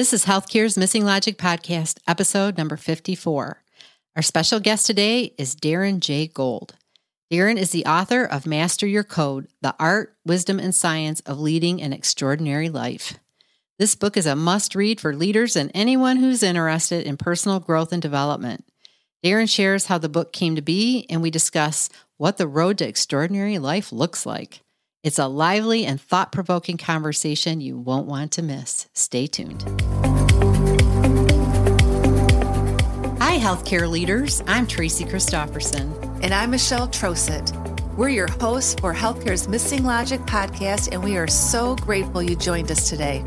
This is Healthcare's Missing Logic Podcast, episode number 54. Our special guest today is Darren J. Gold. Darren is the author of Master Your Code The Art, Wisdom, and Science of Leading an Extraordinary Life. This book is a must read for leaders and anyone who's interested in personal growth and development. Darren shares how the book came to be, and we discuss what the road to extraordinary life looks like. It's a lively and thought provoking conversation you won't want to miss. Stay tuned. Hi, healthcare leaders. I'm Tracy Christopherson. And I'm Michelle Troseth. We're your hosts for Healthcare's Missing Logic podcast, and we are so grateful you joined us today.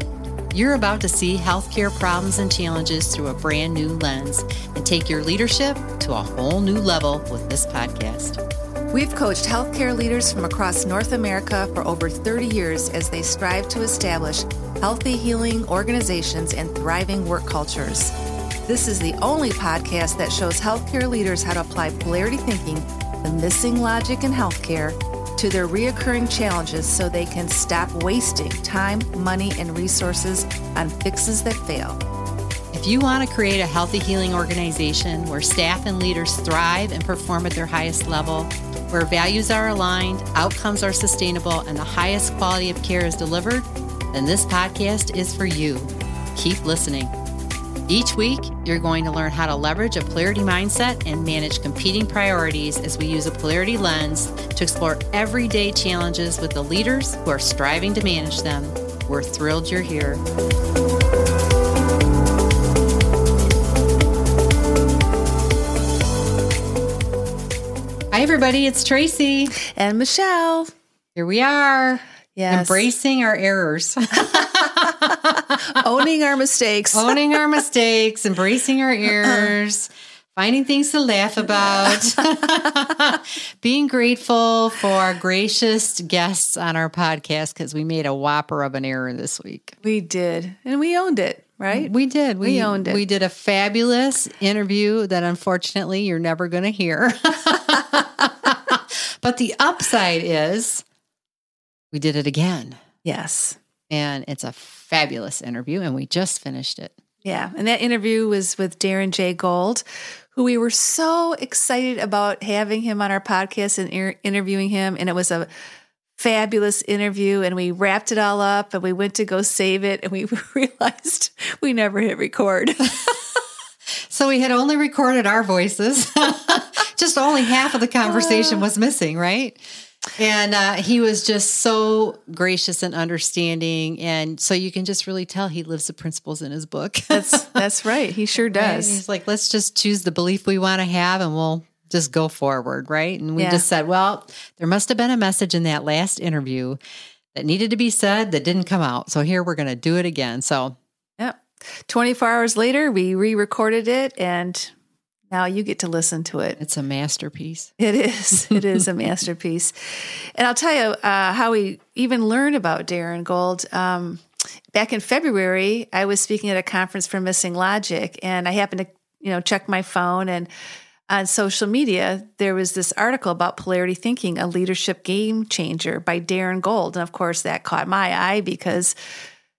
You're about to see healthcare problems and challenges through a brand new lens and take your leadership to a whole new level with this podcast. We've coached healthcare leaders from across North America for over 30 years as they strive to establish healthy, healing organizations and thriving work cultures. This is the only podcast that shows healthcare leaders how to apply polarity thinking, the missing logic in healthcare, to their reoccurring challenges so they can stop wasting time, money, and resources on fixes that fail. If you want to create a healthy healing organization where staff and leaders thrive and perform at their highest level, where values are aligned, outcomes are sustainable, and the highest quality of care is delivered, then this podcast is for you. Keep listening. Each week, you're going to learn how to leverage a polarity mindset and manage competing priorities as we use a polarity lens to explore everyday challenges with the leaders who are striving to manage them. We're thrilled you're here. Hi, everybody. It's Tracy. And Michelle. Here we are. Yes. Embracing our errors, Owning our mistakes. owning our mistakes, embracing our errors, finding things to laugh about, being grateful for our gracious guests on our podcast because we made a whopper of an error this week. We did. And we owned it, right? We did. We owned it. We did a fabulous interview that unfortunately you're never going to hear. but the upside is we did it again. Yes. And it's a fabulous interview, and we just finished it. Yeah. And that interview was with Darren J. Gold, who we were so excited about having him on our podcast and ir- interviewing him. And it was a fabulous interview. And we wrapped it all up and we went to go save it. And we realized we never hit record. So we had only recorded our voices. just only half of the conversation was missing, right? And uh, he was just so gracious and understanding. And so you can just really tell he lives the principles in his book. that's that's right. He sure does. He's like, let's just choose the belief we want to have and we'll just go forward, right? And we Yeah. just said, well, there must have been a message in that last interview that needed to be said that didn't come out. So here we're going to do it again. So Yep. 24 hours later, we re recorded it and now you get to listen to it. it's a masterpiece. It is. It is a masterpiece. And I'll tell you uh, how we even learned about Darren Gold. Um, back in February, I was speaking at a conference for Missing Logic, and I happened to, you know, check my phone and on social media, there was this article about polarity thinking, a leadership game changer by Darren Gold. And of course, that caught my eye because,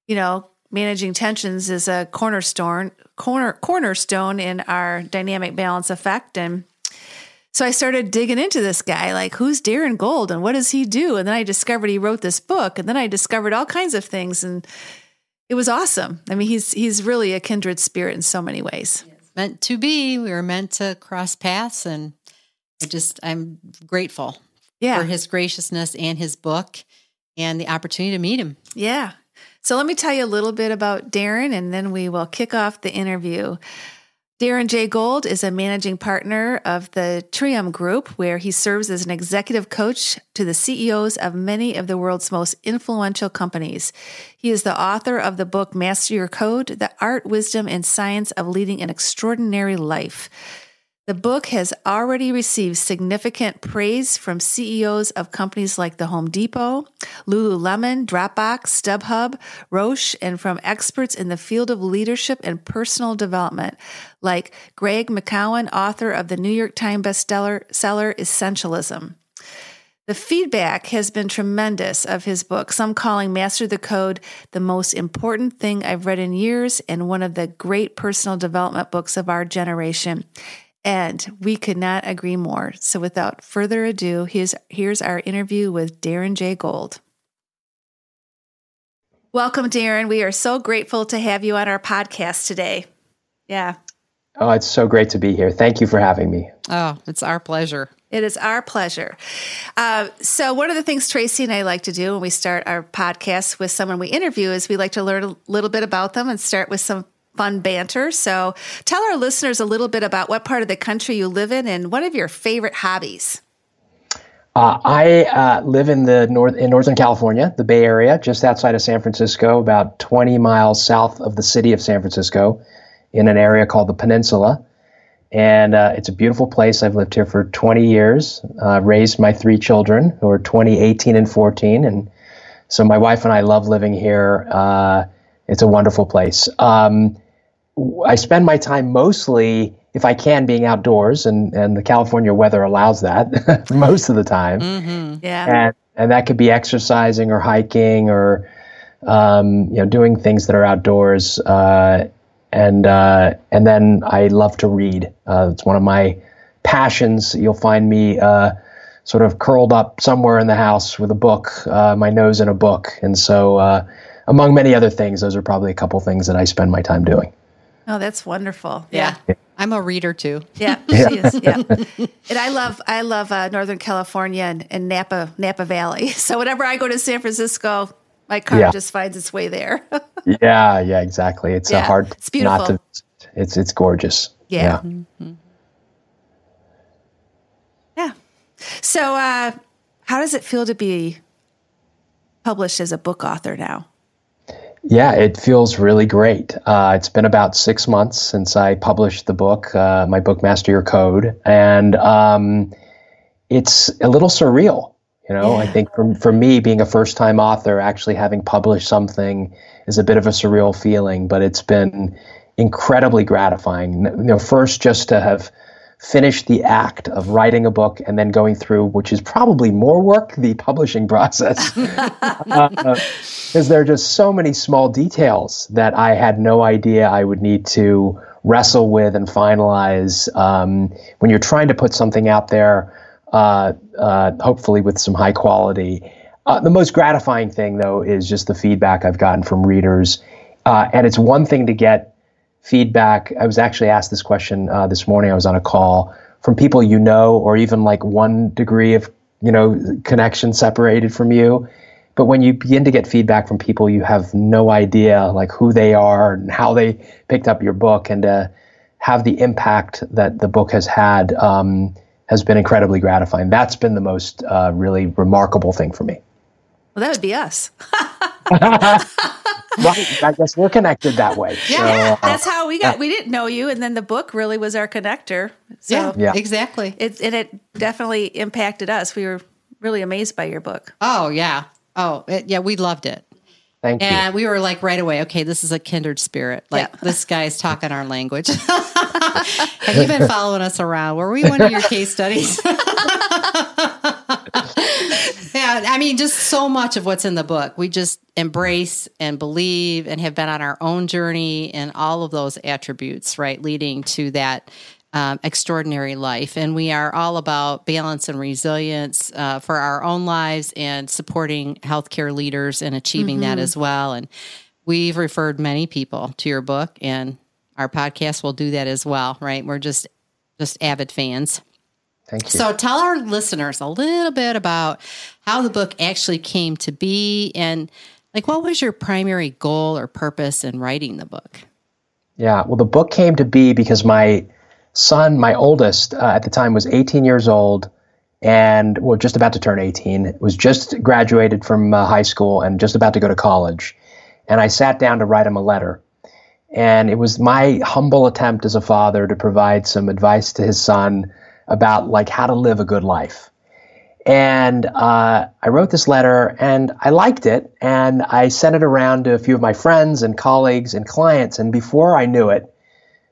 you know, managing tensions is a cornerstone corner cornerstone in our dynamic balance effect and so I started digging into this guy, like who's Darren Gold and what does he do? And then I discovered he wrote this book, and then I discovered all kinds of things, and it was awesome. I mean, he's he's really a kindred spirit in so many ways. Meant to be. We were meant to cross paths. And I just, I'm grateful Yeah, for his graciousness and his book and the opportunity to meet him. yeah. So let me tell you a little bit about Darren, and then we will kick off the interview. Darren J. Gold is a managing partner of the Trium Group, where he serves as an executive coach to the CEOs of many of the world's most influential companies. He is the author of the book Master Your Code The Art, Wisdom, and Science of Leading an Extraordinary Life. The book has already received significant praise from CEOs of companies like the Home Depot, Lululemon, Dropbox, StubHub, Roche, and from experts in the field of leadership and personal development, like Greg McKeown, author of the New York Times bestseller seller Essentialism. The feedback has been tremendous of his book, some calling Master the Code the most important thing I've read in years and one of the great personal development books of our generation. And we could not agree more. So without further ado, here's, here's our interview with Darren J. Gold. Welcome, Darren. We are so grateful to have you on our podcast today. Yeah. Oh, it's so great to be here. Thank you for having me. Oh, it's our pleasure. It is our pleasure. Uh, so, one of the things Tracy and I like to do when we start our podcast with someone we interview is we like to learn a little bit about them and start with some fun banter. So, tell our listeners a little bit about what part of the country you live in and one of your favorite hobbies. Uh, I uh, live in the north in Northern California, the Bay Area, just outside of San Francisco, about 20 miles south of the city of San Francisco, in an area called the Peninsula. And uh, it's a beautiful place. I've lived here for 20 years, uh, raised my three children who are 20, 18, and 14. And so my wife and I love living here. Uh, it's a wonderful place. Um, I spend my time mostly, if I can, being outdoors, and, and the California weather allows that most of the time. Mm-hmm. Yeah. And, and that could be exercising or hiking or um, you know doing things that are outdoors. Uh, and uh, and then I love to read. Uh, it's one of my passions. You'll find me uh, sort of curled up somewhere in the house with a book, uh, my nose in a book, and so uh, among many other things, those are probably a couple things that I spend my time doing. Oh, that's wonderful. Yeah. yeah. I'm a reader too. Yeah, she is. Yeah, and I love I love uh, Northern California and, and, Napa Napa Valley. So whenever I go to San Francisco, my car yeah. just finds its way there. yeah, yeah, exactly. It's yeah, a hard. It's beautiful. Not to, it's it's gorgeous. Yeah. Yeah. Mm-hmm. yeah. So, uh, how does it feel to be published as a book author now? Yeah, it feels really great. Uh, it's been about six months since I published the book, uh, my book, Master Your Code, and um, it's a little surreal. You know, yeah. I think for, for me, being a first time author, actually having published something is a bit of a surreal feeling, but it's been incredibly gratifying. You know, first just to have finished the act of writing a book and then going through, which is probably more work, the publishing process. Because uh, there are just so many small details that I had no idea I would need to wrestle with and finalize um, when you're trying to put something out there uh, uh, hopefully with some high quality. Uh, the most gratifying thing, though, is just the feedback I've gotten from readers. Uh, and it's one thing to get feedback. I was actually asked this question uh, this morning. I was on a call from people you know, or even like one degree of you know connection separated from you. But when you begin to get feedback from people you have no idea like who they are and how they picked up your book, and to have the impact that the book has had. Um, has been incredibly gratifying. That's been the most uh, really remarkable thing for me. Well, that would be us. right. I guess we're connected that way. Yeah, so, uh, that's how we got. We didn't know you, and then the book really was our connector. So yeah, yeah. exactly. It and it definitely impacted us. We were really amazed by your book. Oh yeah. Oh it, yeah, we loved it. Thank and you. And we were like right away, okay, this is a kindred spirit. Like yeah. this guy's talking our language. Have you been following us around? Were we one of your case studies? yeah, I mean, just so much of what's in the book. We just embrace and believe and have been on our own journey and all of those attributes, right, leading to that um, extraordinary life. And we are all about balance and resilience uh, for our own lives and supporting healthcare leaders and achieving mm-hmm. that as well. And we've referred many people to your book, and our podcast will do that as well, right? We're just just avid fans. Thank you. So tell our listeners a little bit about how the book actually came to be and like what was your primary goal or purpose in writing the book? Yeah, well the book came to be because my son, my oldest uh, at the time, was 18 years old and well, just about to turn 18. Was just graduated from uh, high school and just about to go to college. And I sat down to write him a letter. And it was my humble attempt as a father to provide some advice to his son about like how to live a good life. And uh, I wrote this letter and I liked it. And I sent it around to a few of my friends and colleagues and clients. And before I knew it,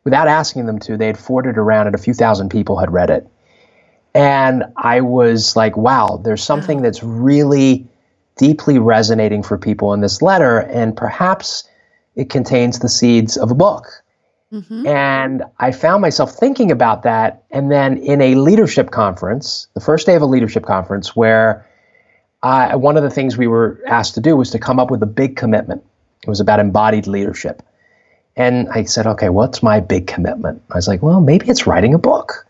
without asking them to, they had forwarded around and a few thousand people had read it. And I was like, wow, there's something that's really deeply resonating for people in this letter, and perhaps it contains the seeds of a book. Mm-hmm. And I found myself thinking about that. And then in a leadership conference, the first day of a leadership conference, where I, one of the things we were asked to do was to come up with a big commitment. It was about embodied leadership. And I said, okay, what's my big commitment? I was like, well, maybe it's writing a book.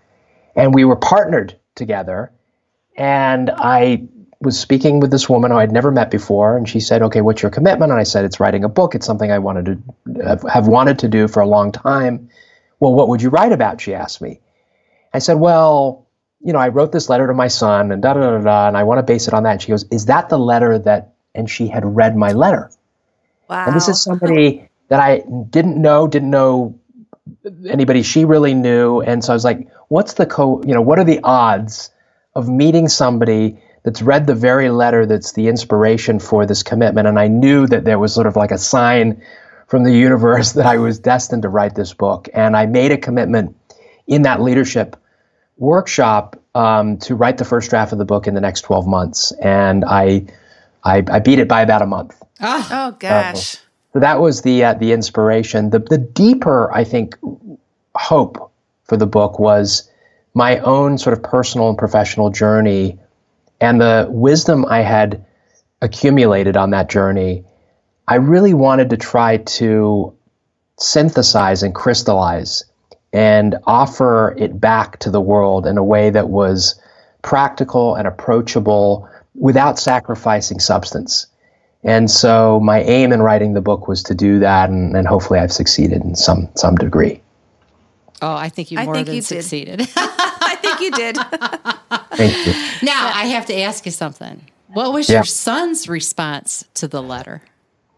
And we were partnered together. And I was speaking with this woman who I'd never met before, and she said, "Okay, what's your commitment?" And I said, "It's writing a book. It's something I wanted to have, have wanted to do for a long time." Well, what would you write about? She asked me. I said, "Well, you know, I wrote this letter to my son, and da da da da, and I want to base it on that." And she goes, "Is that the letter that?" And she had read my letter. Wow. And this is somebody that I didn't know, didn't know anybody she really knew, and so I was like, "What's the co? You know, what are the odds of meeting somebody?" That's read the very letter that's the inspiration for this commitment. And I knew that there was sort of like a sign from the universe that I was destined to write this book. And I made a commitment in that leadership workshop um, to write the first draft of the book in the next 12 months. And I, I, I beat it by about a month. Oh, oh gosh. Uh, so that was the, uh, the inspiration. The, the deeper, I think, hope for the book was my own sort of personal and professional journey and the wisdom I had accumulated on that journey, I really wanted to try to synthesize and crystallize and offer it back to the world in a way that was practical and approachable without sacrificing substance. And so my aim in writing the book was to do that, and, and hopefully I've succeeded in some some degree. Oh, I think you more think than you succeeded. I think you did. Thank you. Now I have to ask you something. What was yeah. your son's response to the letter?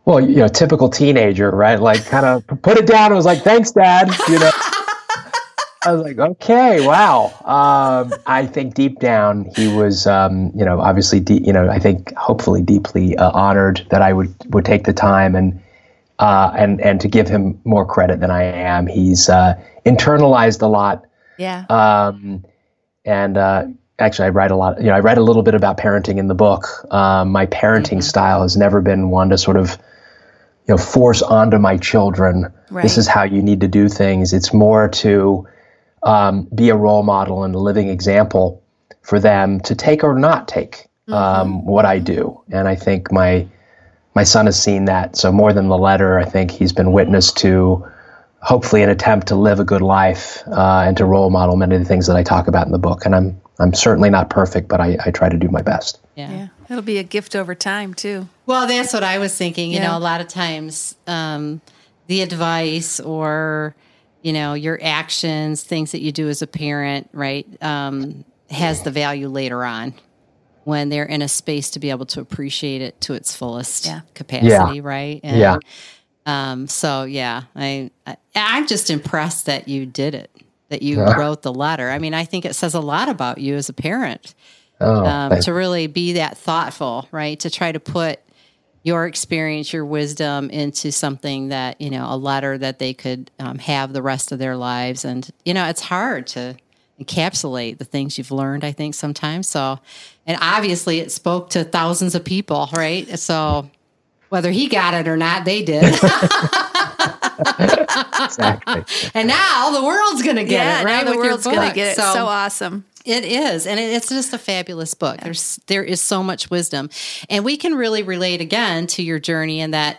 Well, you know, typical teenager, right? Like, kind of put it down. It was like, "Thanks, Dad." You know. I was like, okay, wow. Um, I think deep down he was, um, you know, obviously, de- you know, I think hopefully deeply uh, honored that I would would take the time and uh, and and to give him more credit than I am. He's uh, internalized a lot. Yeah. Um, and uh, actually, I write a lot. You know, I write a little bit about parenting in the book. Um, my parenting mm-hmm. style has never been one to sort of, you know, force onto my children. Right. This is how you need to do things. It's more to um, be a role model and a living example for them to take or not take mm-hmm. um, what I do. And I think my my son has seen that. So more than the letter, I think he's been witness to hopefully an attempt to live a good life uh, and to role model many of the things that I talk about in the book. And I'm I'm certainly not perfect, but I, I try to do my best. Yeah. yeah. It'll be a gift over time too. Well, that's what I was thinking. You yeah. know, a lot of times um, the advice or, you know, your actions, things that you do as a parent, right, um, has the value later on when they're in a space to be able to appreciate it to its fullest yeah. capacity, right? And, yeah. Um, so yeah, I, I I'm just impressed that you did it, that you yeah. wrote the letter. I mean, I think it says a lot about you as a parent oh, um, to really be that thoughtful, right? To try to put your experience, your wisdom into something that you know, a letter that they could um, have the rest of their lives. And you know, it's hard to encapsulate the things you've learned. I think sometimes so, and obviously, it spoke to thousands of people, right? So whether he got it or not, they did. exactly. And now the world's going to get yeah, it, right? the world's going to get it. So, so awesome. It is, and it's just a fabulous book. Yeah. There's there is so much wisdom, and we can really relate again to your journey and that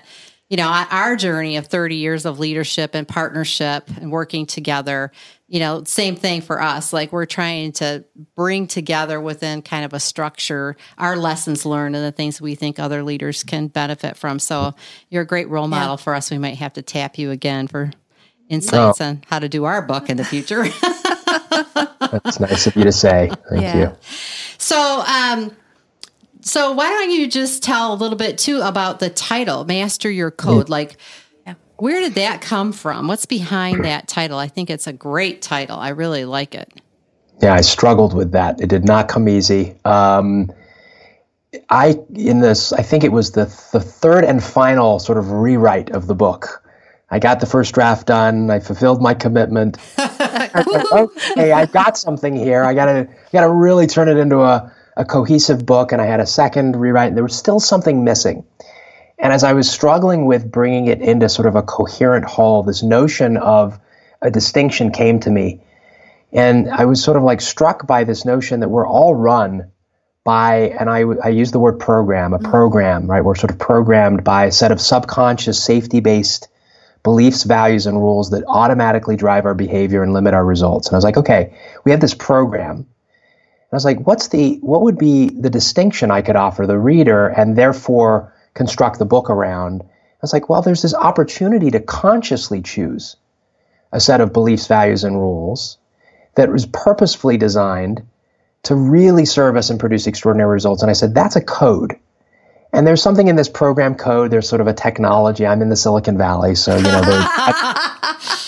you know our journey of 30 years of leadership and partnership and working together you know, same thing for us. Like we're trying to bring together within kind of a structure our lessons learned and the things we think other leaders can benefit from. So you're a great role model yeah. for us. We might have to tap you again for insights oh. on how to do our book in the future. That's nice of you to say. Thank yeah. you. So, um, so why don't you just tell a little bit too about the title, Master Your Code? Like, where did that come from? What's behind that title? I think it's a great title. I really like it. Yeah, I struggled with that. It did not come easy. Um, I in this, I think it was the the third and final sort of rewrite of the book. I got the first draft done. I fulfilled my commitment, okay, I got something here. I gotta gotta really turn it into a, a cohesive book. And I had a second rewrite. And there was still something missing. And as I was struggling with bringing it into sort of a coherent whole, this notion of a distinction came to me. And I was sort of like struck by this notion that we're all run by, and I, I use the word program, a mm-hmm. program, right? We're sort of programmed by a set of subconscious, safety based beliefs, values, and rules that automatically drive our behavior and limit our results. And I was like, okay, we have this program. I was like, what's the, what would be the distinction I could offer the reader and therefore construct the book around? I was like, well, there's this opportunity to consciously choose a set of beliefs, values, and rules that was purposefully designed to really serve us and produce extraordinary results. And I said, that's a code. And there's something in this program code. There's sort of a technology. I'm in the Silicon Valley, so you know.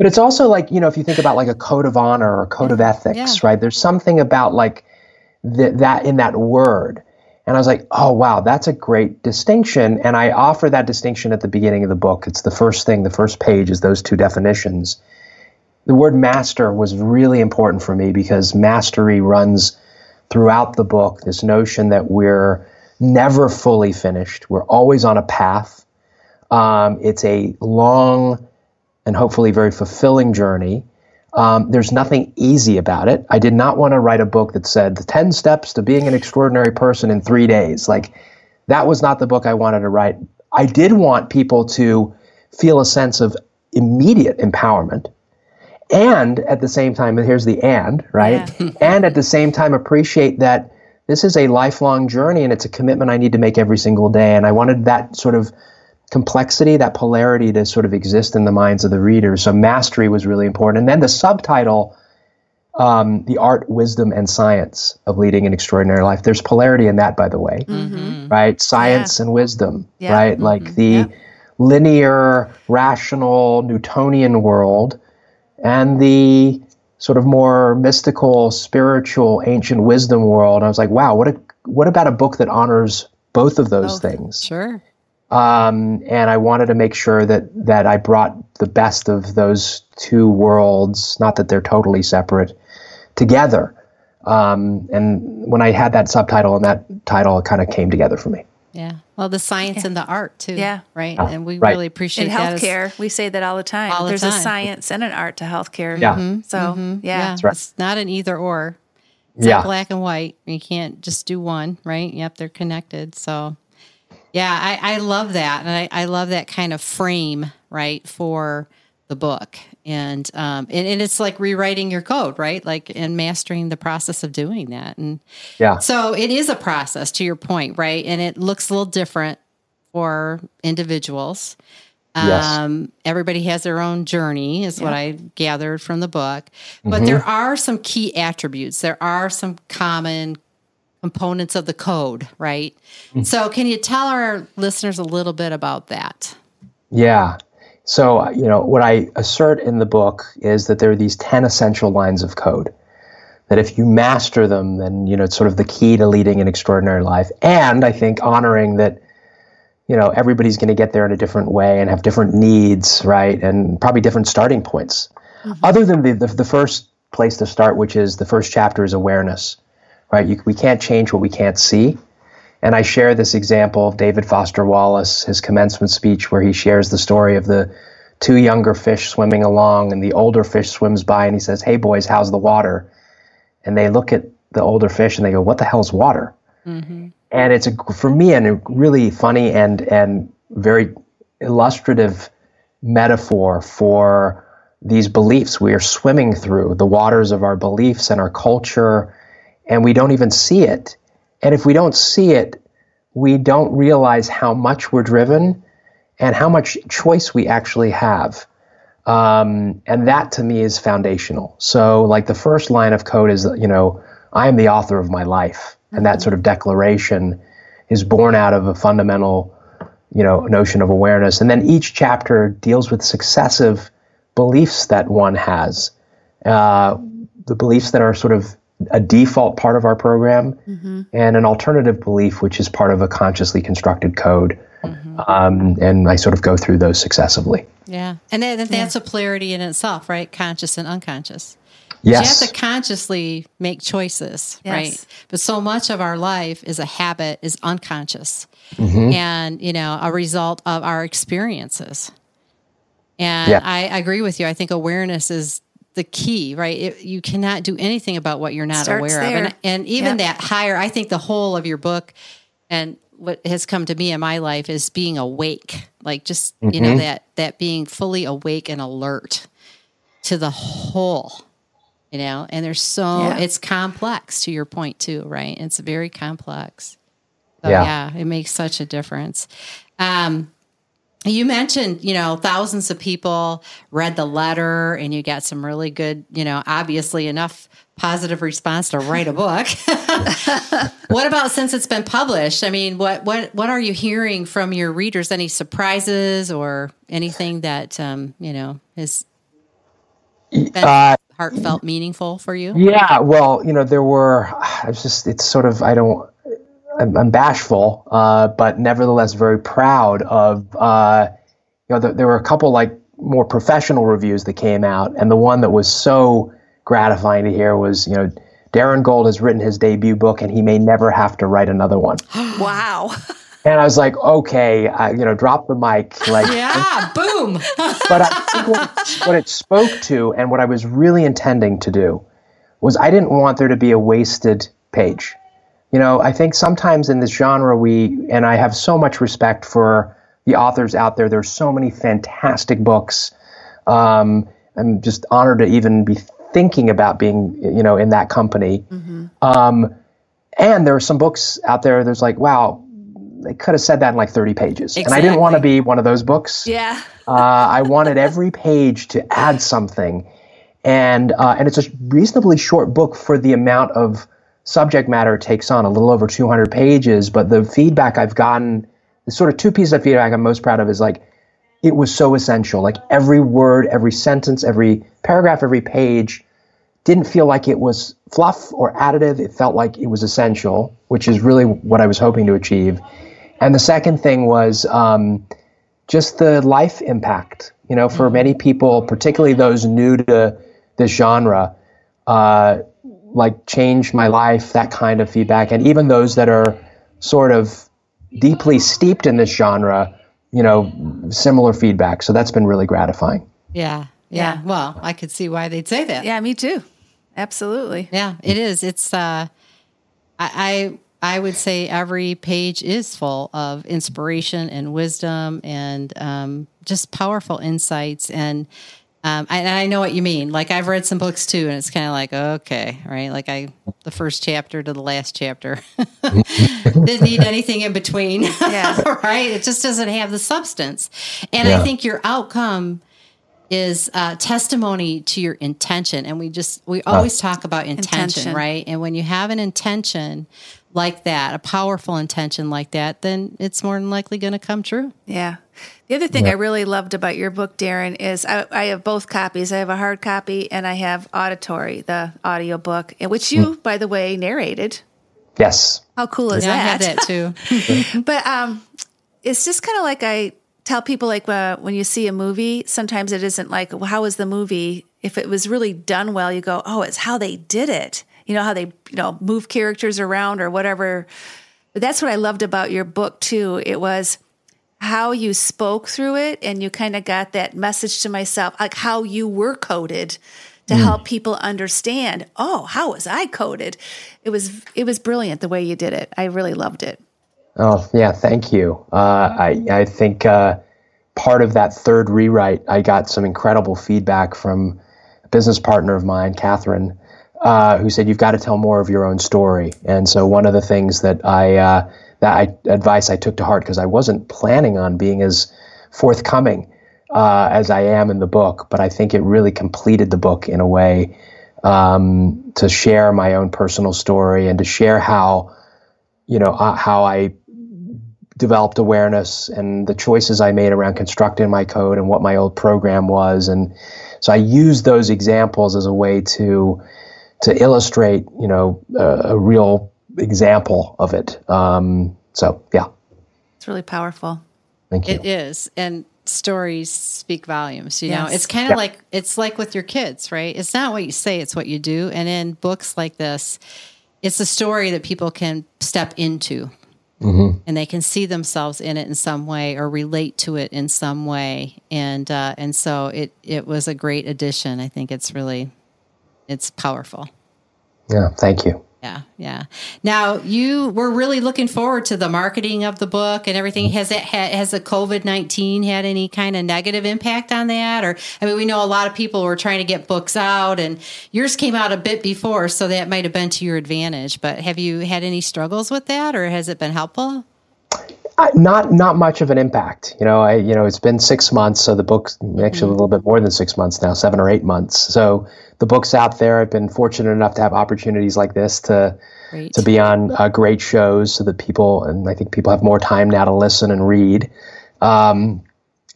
but it's also like you know, if you think about like a code of honor or a code of ethics, yeah. right? There's something about like th- that in that word. And I was like, oh wow, that's a great distinction. And I offer that distinction at the beginning of the book. It's the first thing. The first page is those two definitions. The word master was really important for me because mastery runs throughout the book. This notion that we're never fully finished. We're always on a path. Um, it's a long and hopefully very fulfilling journey. Um, there's nothing easy about it. I did not want to write a book that said the 10 steps to being an extraordinary person in three days. Like, that was not the book I wanted to write. I did want people to feel a sense of immediate empowerment and at the same time, and here's the and, right? Yeah. and at the same time, appreciate that this is a lifelong journey and it's a commitment I need to make every single day. And I wanted that sort of complexity, that polarity to sort of exist in the minds of the readers. So mastery was really important. And then the subtitle, um, The Art, Wisdom, and Science of Leading an Extraordinary Life. There's polarity in that, by the way, mm-hmm. right? Science yeah. and wisdom, yeah. right? Mm-hmm. Like the yeah. linear, rational, Newtonian world and the sort of more mystical, spiritual, ancient wisdom world. I was like, wow, what a what about a book that honors both of those both. things? Sure. Um, and I wanted to make sure that that I brought the best of those two worlds, not that they're totally separate, together. Um, and when I had that subtitle and that title, it kind of came together for me. Yeah. Well, the science yeah. and the art too. Yeah. Right. Oh, and we right. really appreciate that. in healthcare. we say that all the time. All the There's time. a science and an art to healthcare. Yeah. Mm-hmm. So mm-hmm. yeah, yeah. Right. it's not an either or. It's yeah. black and white. You can't just do one, right? Yep, they're connected. So yeah, I, I love that, and I, I love that kind of frame, right, for the book. And um and, and it's like rewriting your code right? Like and mastering the process of doing that. And yeah. so it is a process to your point right? And it looks a little different for individuals. Um, yes. everybody has their own journey is yeah. what i gathered from the book. But mm-hmm. there are some key attributes. There are some common components of the code right mm-hmm. so can you tell our listeners a little bit about that yeah so, you know, what I assert in the book is that there are these 10 essential lines of code. That if you master them, then, you know, it's sort of the key to leading an extraordinary life. And I think honoring that, you know, everybody's going to get there in a different way and have different needs, right? And probably different starting points. Mm-hmm. Other than the, the, the, first place to start, which is the first chapter is awareness, right? You, we can't change what we can't see. And I share this example of David Foster Wallace, his commencement speech, where he shares the story of the two younger fish swimming along, and the older fish swims by and he says, Hey, boys, how's the water? And they look at the older fish and they go, What the hell's water? Mm-hmm. And it's a, for me a really funny and, and very illustrative metaphor for these beliefs we are swimming through, the waters of our beliefs and our culture, and we don't even see it. And if we don't see it, we don't realize how much we're driven and how much choice we actually have. Um, and that to me is foundational. So, like the first line of code is, you know, I am the author of my life. And that mm-hmm. sort of declaration is born out of a fundamental, you know, notion of awareness. And then each chapter deals with successive beliefs that one has, uh, the beliefs that are sort of a default part of our program mm-hmm. and an alternative belief, which is part of a consciously constructed code. Mm-hmm. Um, and I sort of go through those successively. Yeah. And then, that's yeah. a polarity in itself, right? Conscious and unconscious. Yes. You have to consciously make choices, yes. right? But so much of our life is a habit, is unconscious, mm-hmm. and you know, a result of our experiences. And yeah. I, I agree with you. I think awareness is the key, right? It, you cannot do anything about what you're not Starts aware there. of. And, and even yep. that higher, I think the whole of your book and what has come to me in my life is being awake, like just, mm-hmm. you know, mm-hmm. that, that being fully awake and alert to the whole, you know, and there's so, yeah. it's complex to your point too, right? It's very complex. So, yeah. yeah, it makes such a difference. Um, you mentioned, you know, thousands of people read the letter and you got some really good, you know, obviously enough positive response to write a book. what about since it's been published? I mean, what what what are you hearing from your readers? Any surprises or anything that um, you know is uh, heartfelt, meaningful for you? Yeah, well, you know, there were. I was just. It's sort of. I don't. I'm, I'm bashful, uh, but nevertheless very proud of. Uh, you know, the, there were a couple like more professional reviews that came out, and the one that was so gratifying to hear was, you know, Darren Gold has written his debut book, and he may never have to write another one. wow. And I was like, okay, I, you know, drop the mic. Like, yeah, boom. but I think what, what it spoke to, and what I was really intending to do, was I didn't want there to be a wasted page. You know, I think sometimes in this genre, we, and I have so much respect for the authors out there. There's so many fantastic books. Um, I'm just honored to even be thinking about being, you know, in that company. Mm-hmm. Um, and there are some books out there. There's like, wow, they could have said that in like 30 pages, exactly. and I didn't want to be one of those books. Yeah. uh, I wanted every page to add something, and uh, and it's a reasonably short book for the amount of subject matter takes on a little over 200 pages, but the feedback I've gotten, the sort of two pieces of feedback I'm most proud of is like, it was so essential. Like every word, every sentence, every paragraph, every page didn't feel like it was fluff or additive. It felt like it was essential, which is really what I was hoping to achieve. And the second thing was um, just the life impact. You know, for many people, particularly those new to this genre, uh, like changed my life, that kind of feedback. And even those that are sort of deeply steeped in this genre, you know, similar feedback. So that's been really gratifying. Yeah. Yeah. yeah. Well, I could see why they'd say that. Yeah, me too. Absolutely. Yeah, it is. It's uh I, I I would say every page is full of inspiration and wisdom and um, just powerful insights and um, I, I know what you mean. Like I've read some books too, and it's kind of like okay, right? Like I, the first chapter to the last chapter, didn't need anything in between. Yeah, right. It just doesn't have the substance, and yeah. I think your outcome is uh, testimony to your intention. And we just we always talk about intention, intention, right? And when you have an intention like that, a powerful intention like that, then it's more than likely going to come true. Yeah. The other thing yeah. I really loved about your book, Darren, is I, I, have both copies. I have a hard copy and I have auditory, the audio book, which you, mm. by the way, narrated. Yes. How cool is yeah, that? I have that too. but um, it's just kind of like I tell people, like uh, when you see a movie, sometimes it isn't like, well, how was the movie? If it was really done well, you go, oh, it's how they did it. You know how they, you know, move characters around or whatever. But that's what I loved about your book too. It was how you spoke through it and you kind of got that message to myself, like how you were coded to mm. help people understand, oh, how was I coded? It was it was brilliant the way you did it. I really loved it. Oh yeah, thank you. Uh, I I think uh, part of that third rewrite, I got some incredible feedback from a business partner of mine, Catherine, uh, who said you've got to tell more of your own story. And so one of the things that I uh, that I, advice I took to heart because I wasn't planning on being as forthcoming uh, as I am in the book, but I think it really completed the book in a way um, to share my own personal story and to share how, you know, uh, how I developed awareness and the choices I made around constructing my code and what my old program was, and so I used those examples as a way to to illustrate, you know, a, a real example of it. Um, so yeah, it's really powerful. Thank you. It is, and stories speak volumes. You yes. know, it's kind of yeah. like it's like with your kids, right? It's not what you say; it's what you do. And in books like this, it's a story that people can step into. Mm-hmm. And they can see themselves in it in some way or relate to it in some way, and uh, and so it it was a great addition. I think it's really it's powerful. Yeah, thank you. Yeah, yeah. Now you were really looking forward to the marketing of the book and everything. Mm-hmm. Has it had, has the COVID nineteen had any kind of negative impact on that? Or I mean, we know a lot of people were trying to get books out, and yours came out a bit before, so that might have been to your advantage. But have you had any struggles with that, or has it been helpful? Not not much of an impact. You know, I you know it's been six months, so the book's actually mm-hmm. a little bit more than six months now, seven or eight months. So the book's out there. I've been fortunate enough to have opportunities like this to great. to be on uh, great shows, so that people and I think people have more time now to listen and read. Um,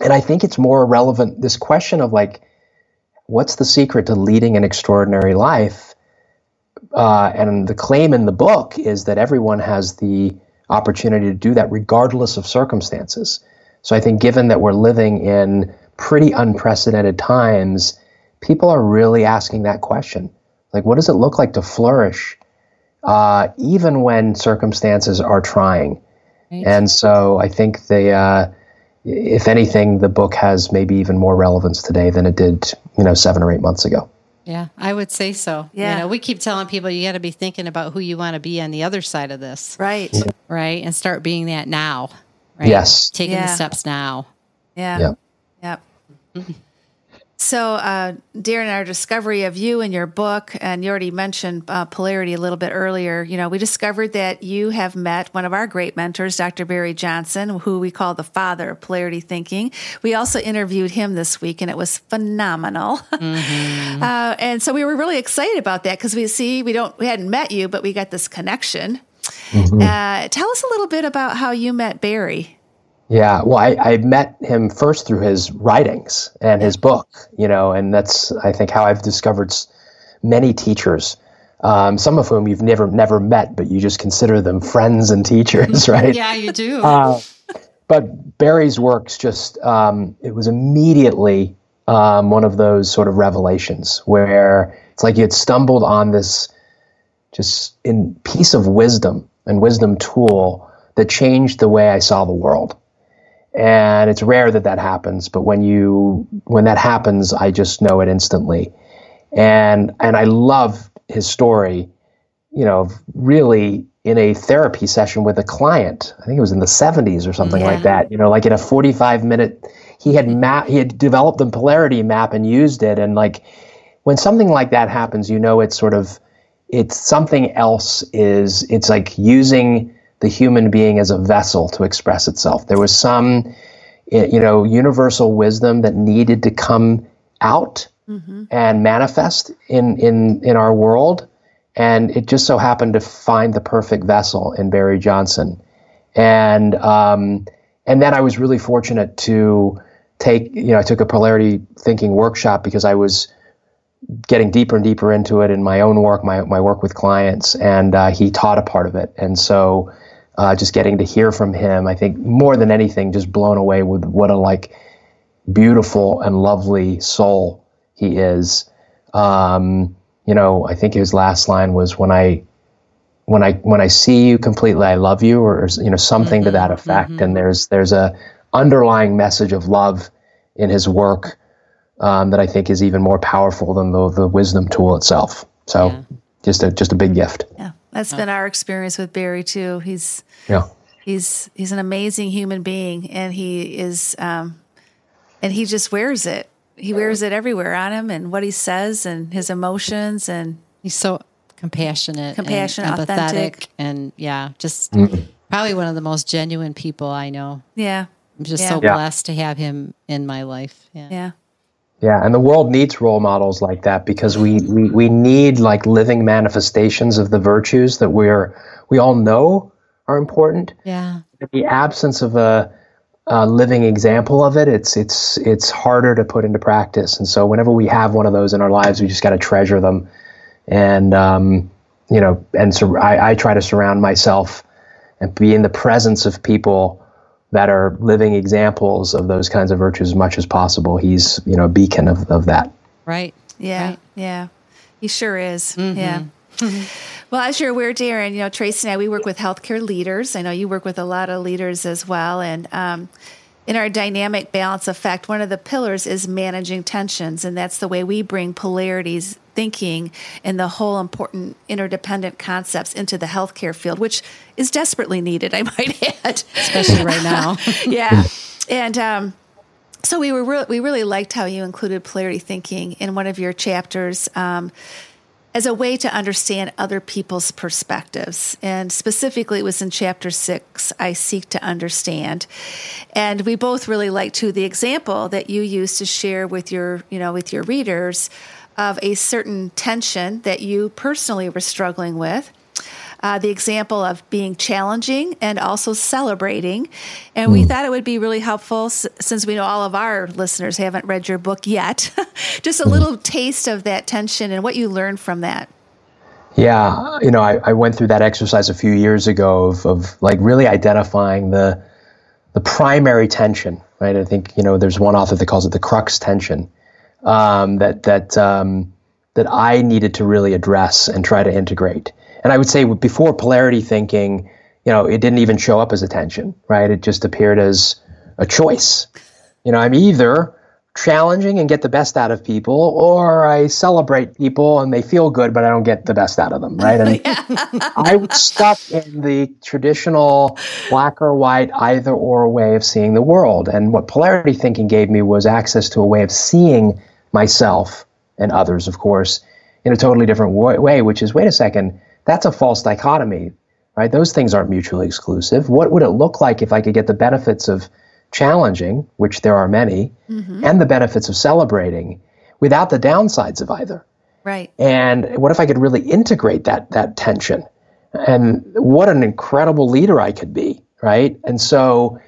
and I think it's more relevant. This question of like, what's the secret to leading an extraordinary life? Uh, and the claim in the book is that everyone has the opportunity to do that regardless of circumstances. So I think given that we're living in pretty unprecedented times, people are really asking that question. Like, what does it look like to flourish uh, even when circumstances are trying? Right. And so I think the, uh, if anything, the book has maybe even more relevance today than it did, you know, seven or eight months ago. Yeah, I would say so. Yeah. You know, we keep telling people you got to be thinking about who you want to be on the other side of this. Right. Yeah. Right. And start being that now. Right? Yes. Taking yeah. the steps now. Yeah. Yep. yep. So, uh, Darren, our discovery of you and your book, and you already mentioned uh, polarity a little bit earlier. You know, we discovered that you have met one of our great mentors, Dr. Barry Johnson, who we call the father of polarity thinking. We also interviewed him this week, and it was phenomenal. Mm-hmm. uh, and so we were really excited about that because we see we don't we hadn't met you, but we got this connection. Mm-hmm. Uh, tell us a little bit about how you met Barry. Yeah, well, I, I met him first through his writings and his book, you know, and that's I think how I've discovered many teachers, um, some of whom you've never never met, but you just consider them friends and teachers, right? yeah, you do. Uh, but Barry's works just um, it was immediately um, one of those sort of revelations where it's like you had stumbled on this just in piece of wisdom and wisdom tool that changed the way I saw the world and it's rare that that happens but when you when that happens i just know it instantly. And and i love his story you know really in a therapy session with a client. I think it was in the 70s or something yeah. like that you know like in a 45 minute he had map he had developed the polarity map and used it. And like when something like that happens you know it's sort of it's something else is it's like using the human being as a vessel to express itself. There was some, you know, universal wisdom that needed to come out mm-hmm. and manifest in, in, in our world. And it just so happened to find the perfect vessel in Barry Johnson. And, um, and then I was really fortunate to take, you know, I took a polarity thinking workshop because I was getting deeper and deeper into it in my own work, my, my work with clients, and uh, he taught a part of it. And so uh, just getting to hear from him, I think more than anything, just blown away with what a like beautiful and lovely soul he is. Um, you know, I think his last line was when I when I when I see you completely, I love you, or you know something mm-hmm, to that effect. Mm-hmm. And there's there's a underlying message of love in his work um, that I think is even more powerful than the the wisdom tool itself. So yeah. just a just a big gift. Yeah. That's been our experience with Barry too. He's yeah. He's he's an amazing human being, and he is, um, and he just wears it. He wears it everywhere on him, and what he says, and his emotions, and he's so compassionate, compassionate, and empathetic, authentic. and yeah, just mm-hmm. probably one of the most genuine people I know. Yeah, I'm just yeah. so blessed to have him in my life. Yeah. Yeah. Yeah, and the world needs role models like that because we, we, we need like living manifestations of the virtues that we're we all know are important. Yeah. The absence of a, a living example of it, it's it's it's harder to put into practice. And so whenever we have one of those in our lives, we just got to treasure them and um, you know, and so I, I try to surround myself and be in the presence of people that are living examples of those kinds of virtues as much as possible. He's you know a beacon of, of that. Right. Yeah. Right. Yeah. He sure is. Mm-hmm. Yeah. well, as you're aware, Darren, you know, Tracy and I, we work with healthcare leaders. I know you work with a lot of leaders as well. And um, in our dynamic balance effect, one of the pillars is managing tensions. And that's the way we bring polarities thinking and the whole important interdependent concepts into the healthcare field, which is desperately needed, I might add. Especially right now. yeah. And, um, so we were re- we really liked how you included polarity thinking in one of your chapters. Um, as a way to understand other people's perspectives. And specifically, it was in chapter six, I Seek to Understand. And we both really liked too the example that you used to share with your, you know, with your readers of a certain tension that you personally were struggling with uh, the example of being challenging and also celebrating. And we mm. thought it would be really helpful s- since we know all of our listeners haven't read your book yet, just a mm. little taste of that tension and what you learned from that. Yeah, you know, I, I went through that exercise a few years ago of, of like really identifying the the primary tension, right? I think you know there's one author that calls it the crux tension um, that that um, that I needed to really address and try to integrate. And I would say before polarity thinking, you know, it didn't even show up as attention, right? It just appeared as a choice. You know, I'm either challenging and get the best out of people, or I celebrate people and they feel good, but I don't get the best out of them, right? And I was stuck in the traditional black or white, either or way of seeing the world. And what polarity thinking gave me was access to a way of seeing myself and others, of course, in a totally different way, which is wait a second, that's a false dichotomy, right? Those things aren't mutually exclusive. What would it look like if I could get the benefits of challenging, which there are many, mm-hmm. and the benefits of celebrating without the downsides of either? Right. And what if I could really integrate that that tension? And what an incredible leader I could be, right? And so,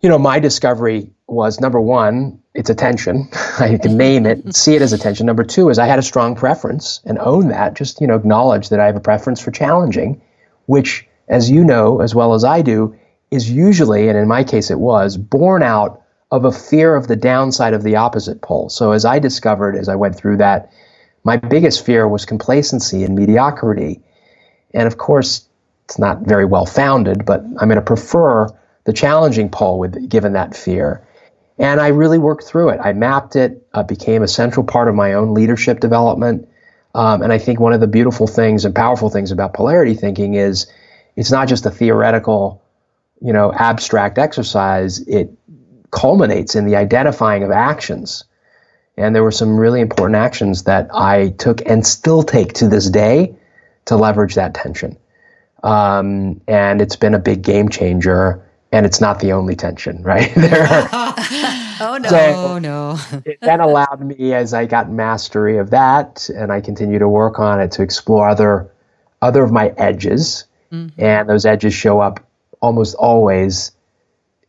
you know, my discovery was number one, it's attention. I can name it, see it as attention. Number two is I had a strong preference and own that. Just you know, acknowledge that I have a preference for challenging, which, as you know as well as I do, is usually, and in my case it was, born out of a fear of the downside of the opposite pole. So as I discovered as I went through that, my biggest fear was complacency and mediocrity. And of course, it's not very well founded, but I'm going to prefer the challenging pole with given that fear. And I really worked through it. I mapped it, uh, became a central part of my own leadership development. Um, and I think one of the beautiful things and powerful things about polarity thinking is it's not just a theoretical, you know, abstract exercise. It culminates in the identifying of actions. And there were some really important actions that I took and still take to this day to leverage that tension. Um, and it's been a big game changer and it's not the only tension, right? there are, oh no, so oh no. it then allowed me, as I got mastery of that, and I continue to work on it, to explore other other of my edges, mm-hmm. and those edges show up almost always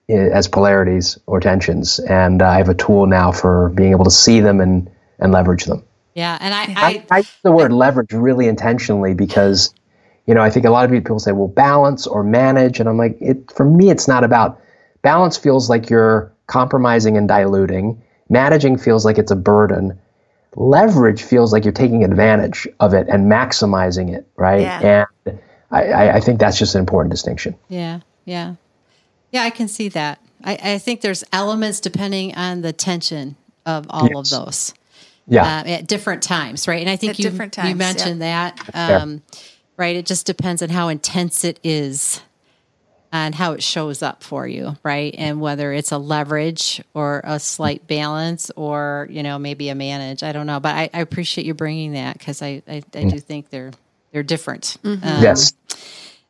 as polarities or tensions, and I have a tool now for being able to see them and and leverage them. Yeah, and I I, I, I use the word leverage really intentionally because you know, I think a lot of people say, well, balance or manage. And I'm like, it, for me, it's not about balance feels like you're compromising and diluting. Managing feels like it's a burden. Leverage feels like you're taking advantage of it and maximizing it, right? Yeah. And I, I think that's just an important distinction. Yeah, yeah. Yeah, I can see that. I, I think there's elements depending on the tension of all yes. of those. Yeah. Uh, at different times, right? And I think at you, times, you mentioned yeah. that. Um, right? It just depends on how intense it is and how it shows up for you, right? And whether it's a leverage or a slight balance or, you know, maybe a manage. I don't know. But I, I appreciate you bringing that because I, I, I, do think they're they're different. Mm-hmm. Um, yes.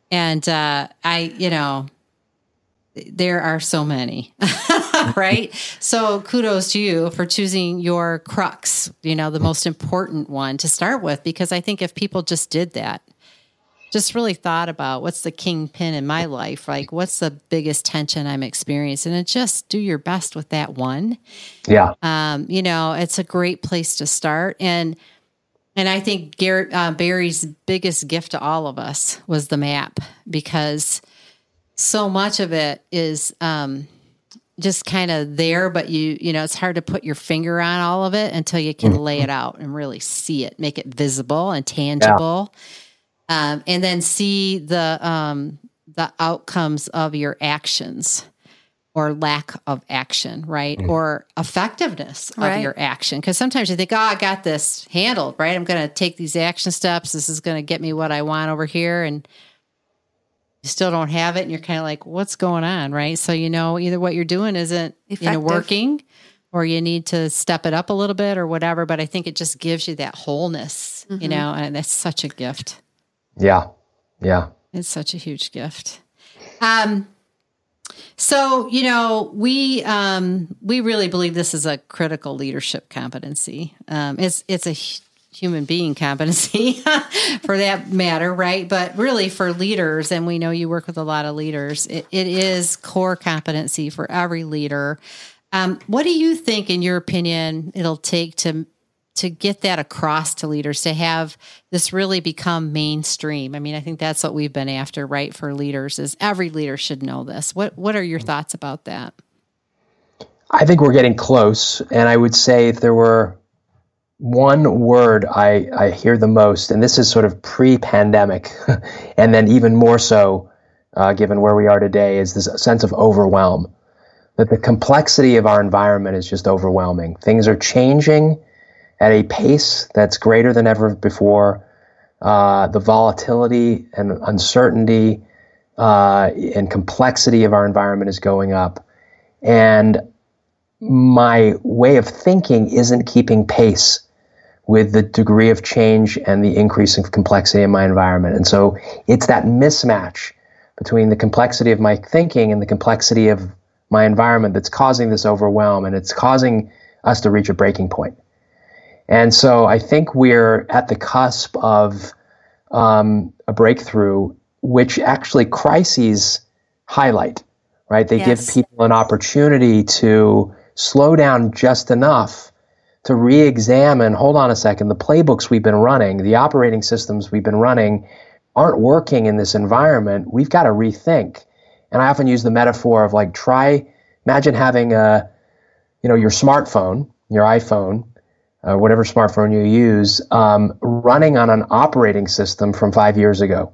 And uh, I, you know, there are so many, right? So kudos to you for choosing your crux, you know, the most important one to start with, because I think if people just did that, just really thought about what's the kingpin in my life, like what's the biggest tension I'm experiencing, and just do your best with that one. Yeah. Um, you know, it's a great place to start. And And I think Darren, uh, Barry's biggest gift to all of us was the map because so much of it is um, just kind of there, but you you know it's hard to put your finger on all of it until you can mm-hmm. lay it out and really see it, make it visible and tangible, yeah. Um, and then see the um, the outcomes of your actions or lack of action, right? Mm. Or effectiveness of right. your action. Because sometimes you think, oh, I got this handled, right? I'm going to take these action steps. This is going to get me what I want over here. And you still don't have it. And you're kind of like, what's going on, right? So, you know, either what you're doing isn't Effective. you know, working or you need to step it up a little bit or whatever. But I think it just gives you that wholeness, mm-hmm. you know, and that's such a gift. Yeah. Yeah. It's such a huge gift. Um, so, you know, we um, we really believe this is a critical leadership competency. Um, it's it's a human being competency for that matter, right? But really for leaders, and we know you work with a lot of leaders, it, it is core competency for every leader. Um, what do you think, in your opinion, it'll take to to get that across to leaders to have this really become mainstream. I mean i think that's what we've been after right for leaders is every leader should know this. What what are your thoughts about that? I think we're getting close and i would say if there were one word i i hear the most and this is sort of pre-pandemic and then even more so uh, given where we are today is this sense of overwhelm. That the complexity of our environment is just overwhelming. Things are changing at a pace that's greater than ever before. Uh, the volatility and uncertainty uh, and complexity of our environment is going up. And my way of thinking isn't keeping pace with the degree of change and the increase of complexity in my environment. And so it's that mismatch between the complexity of my thinking and the complexity of my environment that's causing this overwhelm and it's causing us to reach a breaking point. And so I think we're at the cusp of um, a breakthrough, which actually crises highlight, right? They yes. give people an opportunity to slow down just enough to re examine hold on a second, the playbooks we've been running, the operating systems we've been running aren't working in this environment. We've got to rethink. And I often use the metaphor of like, try, imagine having a, you know, your smartphone, your iPhone, uh, whatever smartphone you use, um, running on an operating system from five years ago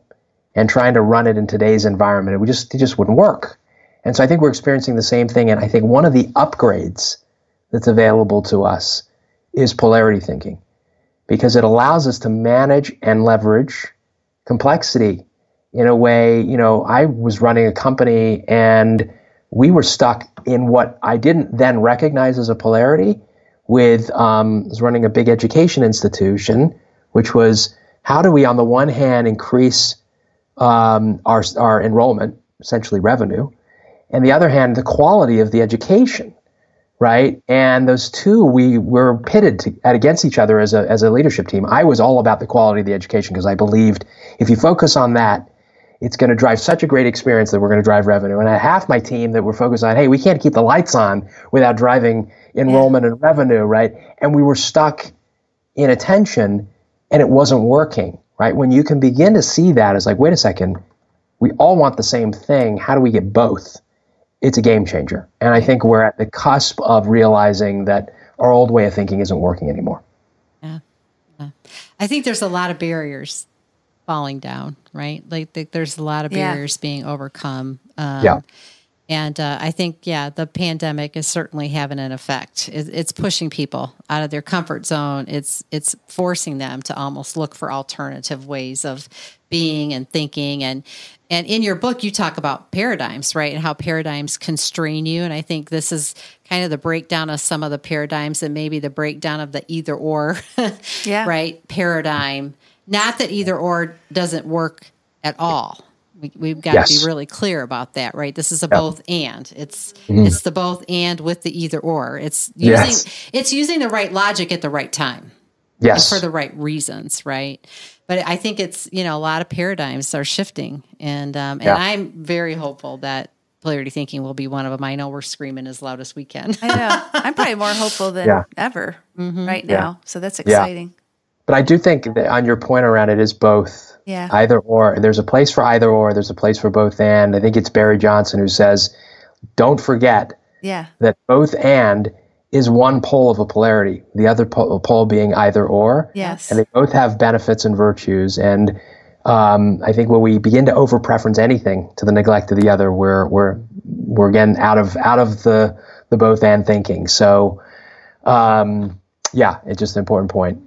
and trying to run it in today's environment. It just it just wouldn't work. And so I think we're experiencing the same thing. And I think one of the upgrades that's available to us is polarity thinking because it allows us to manage and leverage complexity in a way, you know, I was running a company and we were stuck in what I didn't then recognize as a polarity with um, was running a big education institution, which was how do we, on the one hand, increase um, our our enrollment, essentially revenue, and the other hand, the quality of the education, right? And those two we were pitted to, at against each other as a as a leadership team. I was all about the quality of the education because I believed if you focus on that, it's going to drive such a great experience that we're going to drive revenue. And I half my team that were focused on, hey, we can't keep the lights on without driving enrollment yeah. and revenue, right? And we were stuck in attention and it wasn't working, right? When you can begin to see that as like, wait a second, we all want the same thing. How do we get both? It's a game changer. And I think we're at the cusp of realizing that our old way of thinking isn't working anymore. Yeah. yeah. I think there's a lot of barriers falling down, right? Like there's a lot of barriers yeah. being overcome. Um, yeah. And uh, I think, yeah, the pandemic is certainly having an effect. It's pushing people out of their comfort zone. It's it's forcing them to almost look for alternative ways of being and thinking. And and in your book, you talk about paradigms, right, and how paradigms constrain you. And I think this is kind of the breakdown of some of the paradigms, and maybe the breakdown of the either or, yeah. right, paradigm. Not that either or doesn't work at all we, have got yes. to be really clear about that, right? This is a yep. both and. It's mm-hmm. it's the both and with the either or. It's using yes. it's using the right logic at the right time. Yes. for the right reasons, right? But I think it's you know a lot of paradigms are shifting, and um, and yeah. I'm very hopeful that polarity thinking will be one of them. I know we're screaming as loud as we can. I know. I'm probably more hopeful than yeah. ever mm-hmm. right now. Yeah. So that's exciting. But I do think that on your point around it is both Yeah. either or. There's a place for either or. There's a place for both and. I think it's Barry Johnson who says, "Don't forget yeah. that both and is one pole of a polarity. The other pole, pole being either or, Yes. and they both have benefits and virtues. And um, I think when we begin to over preference anything to the neglect of the other, we're we're we're again out of out of the the both and thinking. So um, yeah, it's just an important point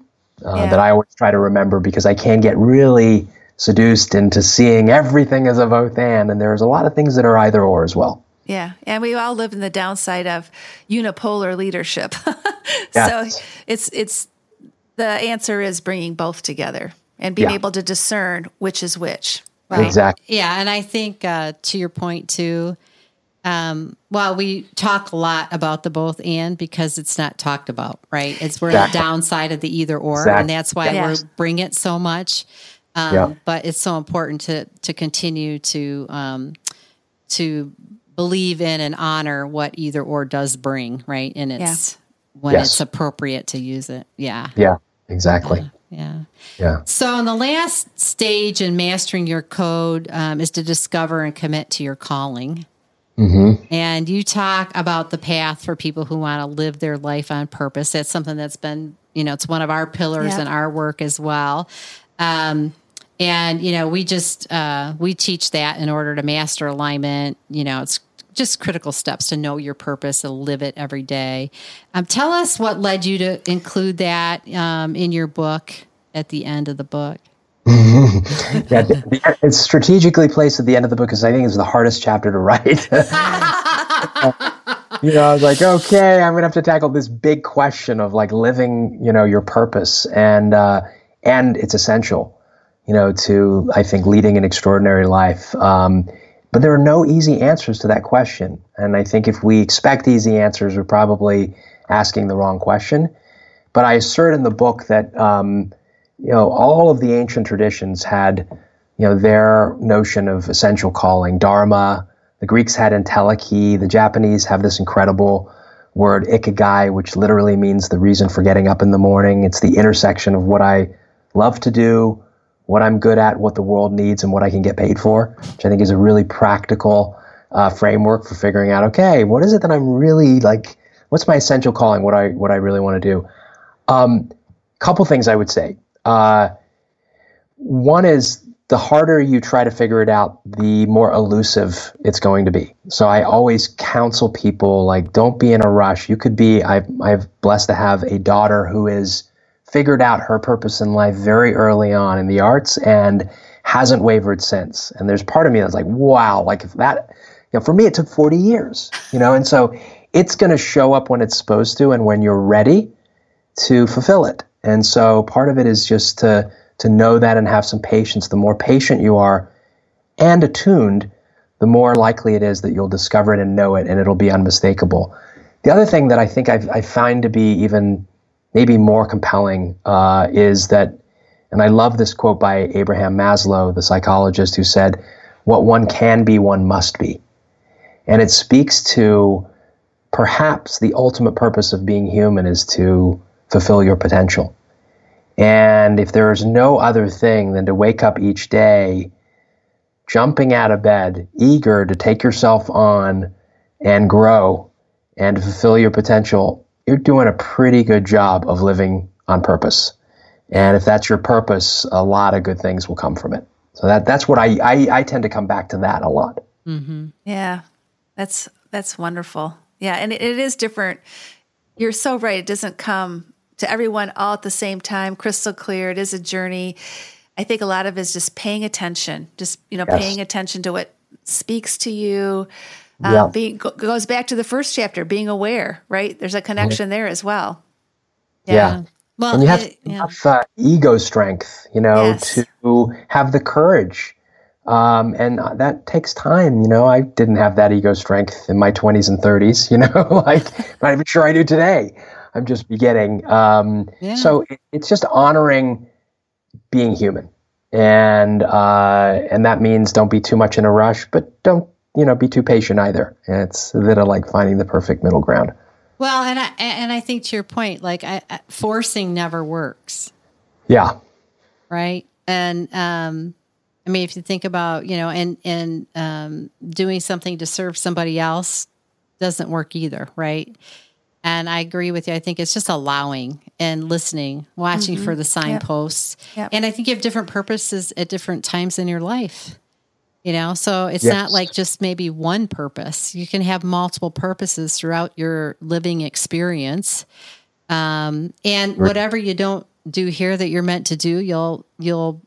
uh, Yeah. that I always try to remember because I can get really seduced into seeing everything as a both and, and there's a lot of things that are either or as well. Yeah, and we all live in the downside of unipolar leadership. Yes. So it's it's the answer is bringing both together and being Yeah. able to discern which is which. Exactly. Yeah, and I think uh, to your point too. Um, well, we talk a lot about the both and because it's not talked about, right? It's we're Exactly. the downside of the either or, Exactly. and that's why Yeah. we bring it so much. Um, Yeah. But it's so important to to continue to um, to believe in and honor what either or does bring, right? And it's when Yes. it's appropriate to use it. Yeah, Yeah, exactly. yeah. Yeah. So, in the last stage in mastering your code um, is to discover and commit to your calling. And you talk about the path for people who want to live their life on purpose. That's something that's been, you know, it's one of our pillars Yeah. in our work as well. Um, and you know, we just uh, we teach that in order to master alignment. You know, it's just critical steps to know your purpose and live it every day. Um, tell us what led you to include that um, in your book at the end of the book. Yeah, it's strategically placed at the end of the book because I think it's the hardest chapter to write. you know, I was like, okay, I'm gonna have to tackle this big question of like living, you know, your purpose, and uh, and it's essential, you know, to I think leading an extraordinary life. Um, but there are no easy answers to that question, and I think if we expect easy answers, we're probably asking the wrong question. But I assert in the book that. Um, you know, all of the ancient traditions had, you know, their notion of essential calling, dharma. The Greeks had entelechy. The Japanese have this incredible word ikigai, which literally means the reason for getting up in the morning. It's the intersection of what I love to do, what I'm good at, what the world needs, and what I can get paid for, which I think is a really practical uh, framework for figuring out, okay, what is it that I'm really like? What's my essential calling? What I what I really want to do? Um, couple things I would say. Uh, one is the harder you try to figure it out, the more elusive it's going to be. So I always counsel people like, don't be in a rush. You could be. I've I've blessed to have a daughter who is figured out her purpose in life very early on in the arts and hasn't wavered since. And there's part of me that's like, wow, like if that, you know, for me it took 40 years, you know, and so it's going to show up when it's supposed to and when you're ready to fulfill it. And so part of it is just to to know that and have some patience. The more patient you are and attuned, the more likely it is that you'll discover it and know it, and it'll be unmistakable. The other thing that I think I've, I find to be even maybe more compelling uh, is that, and I love this quote by Abraham Maslow, the psychologist, who said, "What one can be, one must be," and it speaks to perhaps the ultimate purpose of being human is to fulfill your potential. And if there is no other thing than to wake up each day jumping out of bed, eager to take yourself on and grow and fulfill your potential, you're doing a pretty good job of living on purpose. And if that's your purpose, a lot of good things will come from it. So that that's what I I, I tend to come back to that a lot. Mm-hmm. Yeah, that's that's wonderful. Yeah, and it, it is different. You're so right. It doesn't come to everyone all at the same time, crystal clear. It is a journey. I think a lot of it is just paying attention, just you know, Yes. paying attention to what speaks to you. Um, Yeah. being go, goes back to the first chapter, being aware. Right, there's a connection there as well. Yeah. Well, and you have it- to yeah. uh, ego strength, you know, Yes. to have the courage. Um, and that takes time. You know, I didn't have that ego strength in my 20s and 30s, you know, like, not even sure I do today. I'm just beginning. Um, Yeah. So it, it's just honoring being human. And, uh, and that means don't be too much in a rush, but don't, you know, be too patient either. It's a bit of like finding the perfect middle ground. Well, and I and I think to your point, like I, I, forcing never works. Yeah. Right. And um, I mean, if you think about, you know, and and um, doing something to serve somebody else doesn't work either, right? And I agree with you. I think it's just allowing and listening, watching mm-hmm. for the signposts. Yep. Yep. And I think you have different purposes at different times in your life. You know, so it's yes. not like just maybe one purpose. You can have multiple purposes throughout your living experience. Um, and right. whatever you don't do here that you're meant to do, you'll you'll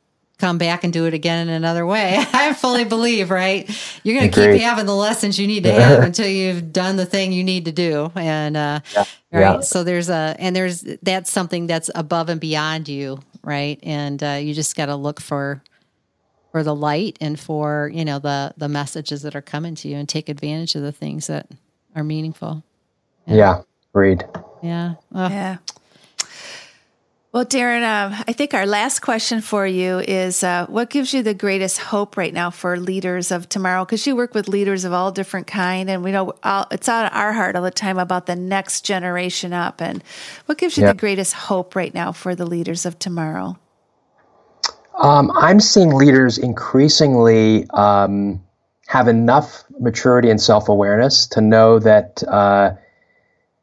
come back and do it again in another way. I fully believe, right? You're going to keep having the lessons you need to have until you've done the thing you need to do. And, uh, yeah. right. Yeah. So there's a, and there's, that's something that's above and beyond you. Right. And, uh, you just got to look for, for the light and for, you know, the, the messages that are coming to you and take advantage of the things that are meaningful. Yeah. yeah agreed. Yeah. Oh. Yeah. Well, Darren, uh, I think our last question for you is uh, what gives you the greatest hope right now for leaders of tomorrow? Because you work with leaders of all different kind, and we know all, it's on our heart all the time about the next generation up. And what gives you the greatest hope right now for the leaders of tomorrow? Um, I'm seeing leaders increasingly um, have enough maturity and self awareness to know that uh,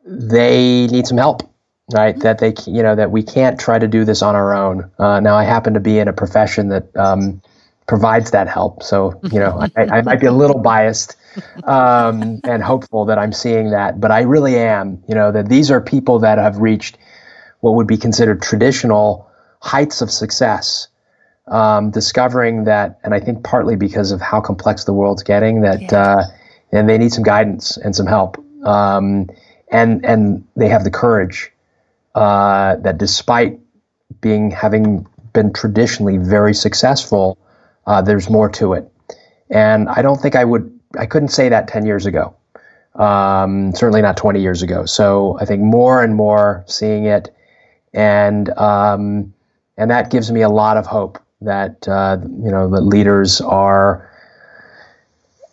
they need some help right? That they, you know, that we can't try to do this on our own. Uh, now, I happen to be in a profession that um, provides that help, so you know, I, I, might be a little biased um, and hopeful that I'm seeing that, but I really am. You know, that these are people that have reached what would be considered traditional heights of success. Um, discovering that, and I think partly because of how complex the world's getting, that yeah. uh, and they need some guidance and some help. Um, and and they have the courage uh, that despite being having been traditionally very successful, uh, there's more to it. And I don't think I would, I couldn't say that 10 years ago. Um, certainly not 20 years ago. So I think more and more seeing it, and um, and that gives me a lot of hope that uh, you know the leaders are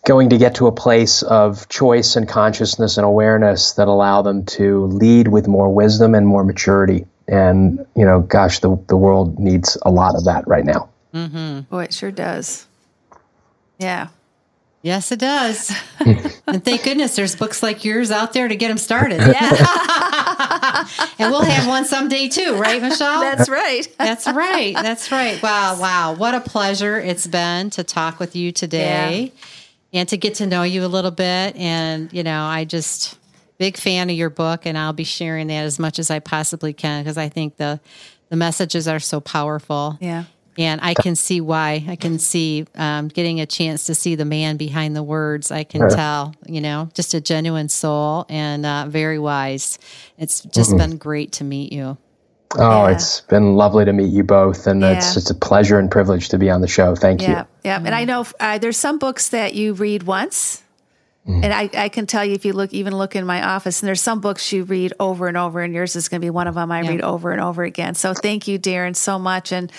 going to get to a place of choice and consciousness and awareness that allow them to lead with more wisdom and more maturity. And, you know, gosh, the, the world needs a lot of that right now. Mm-hmm. Boy, it sure does. Yeah. Yes, it does. and thank goodness there's books like yours out there to get them started. Yeah. and we'll have one someday too, right, Michelle? That's right. That's right. That's right. Wow, wow. What a pleasure it's been to talk with you today. Yeah and to get to know you a little bit. And, you know, I just big fan of your book and I'll be sharing that as much as I possibly can because I think the the messages are so powerful. Yeah. And I can see why. I can see um, getting a chance to see the man behind the words. I can tell, you know, just a genuine soul and uh, very wise. It's just mm-hmm. been great to meet you. Oh, yeah. it's been lovely to meet you both, and yeah. it's just a pleasure and privilege to be on the show. Thank yeah. you. Yeah, and I know uh, there's some books that you read once, mm. and I, I, can tell you if you look, even look in my office, and there's some books you read over and over, and yours is going to be one of them I read over and over again. So thank you, Darren, so much, and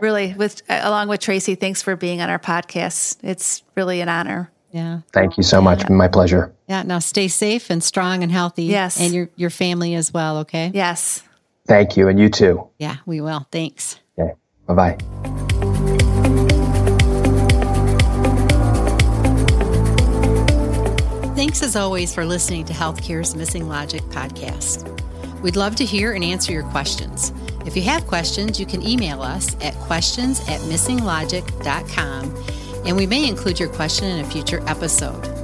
really, with uh, along with Tracy, thanks for being on our podcast. It's really an honor. Yeah. Thank you so much. My pleasure. Yeah. Now stay safe and strong and healthy. Yes. And your your family as well. Okay. Yes. Thank you. And you too. Yeah, we will. Thanks. Okay. Bye bye. Thanks as always for listening to Healthcare's Missing Logic podcast. We'd love to hear and answer your questions. If you have questions, you can email us at questions at missinglogic.com and we may include your question in a future episode.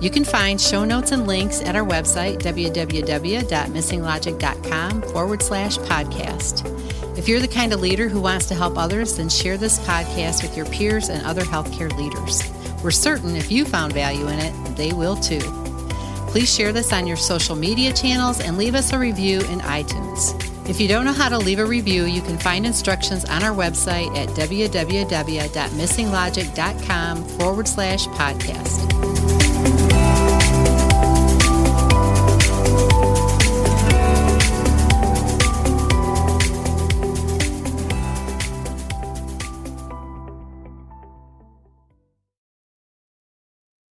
You can find show notes and links at our website, www.missinglogic.com forward slash podcast. If you're the kind of leader who wants to help others, then share this podcast with your peers and other healthcare leaders. We're certain if you found value in it, they will too. Please share this on your social media channels and leave us a review in iTunes. If you don't know how to leave a review, you can find instructions on our website at www.missinglogic.com forward slash podcast.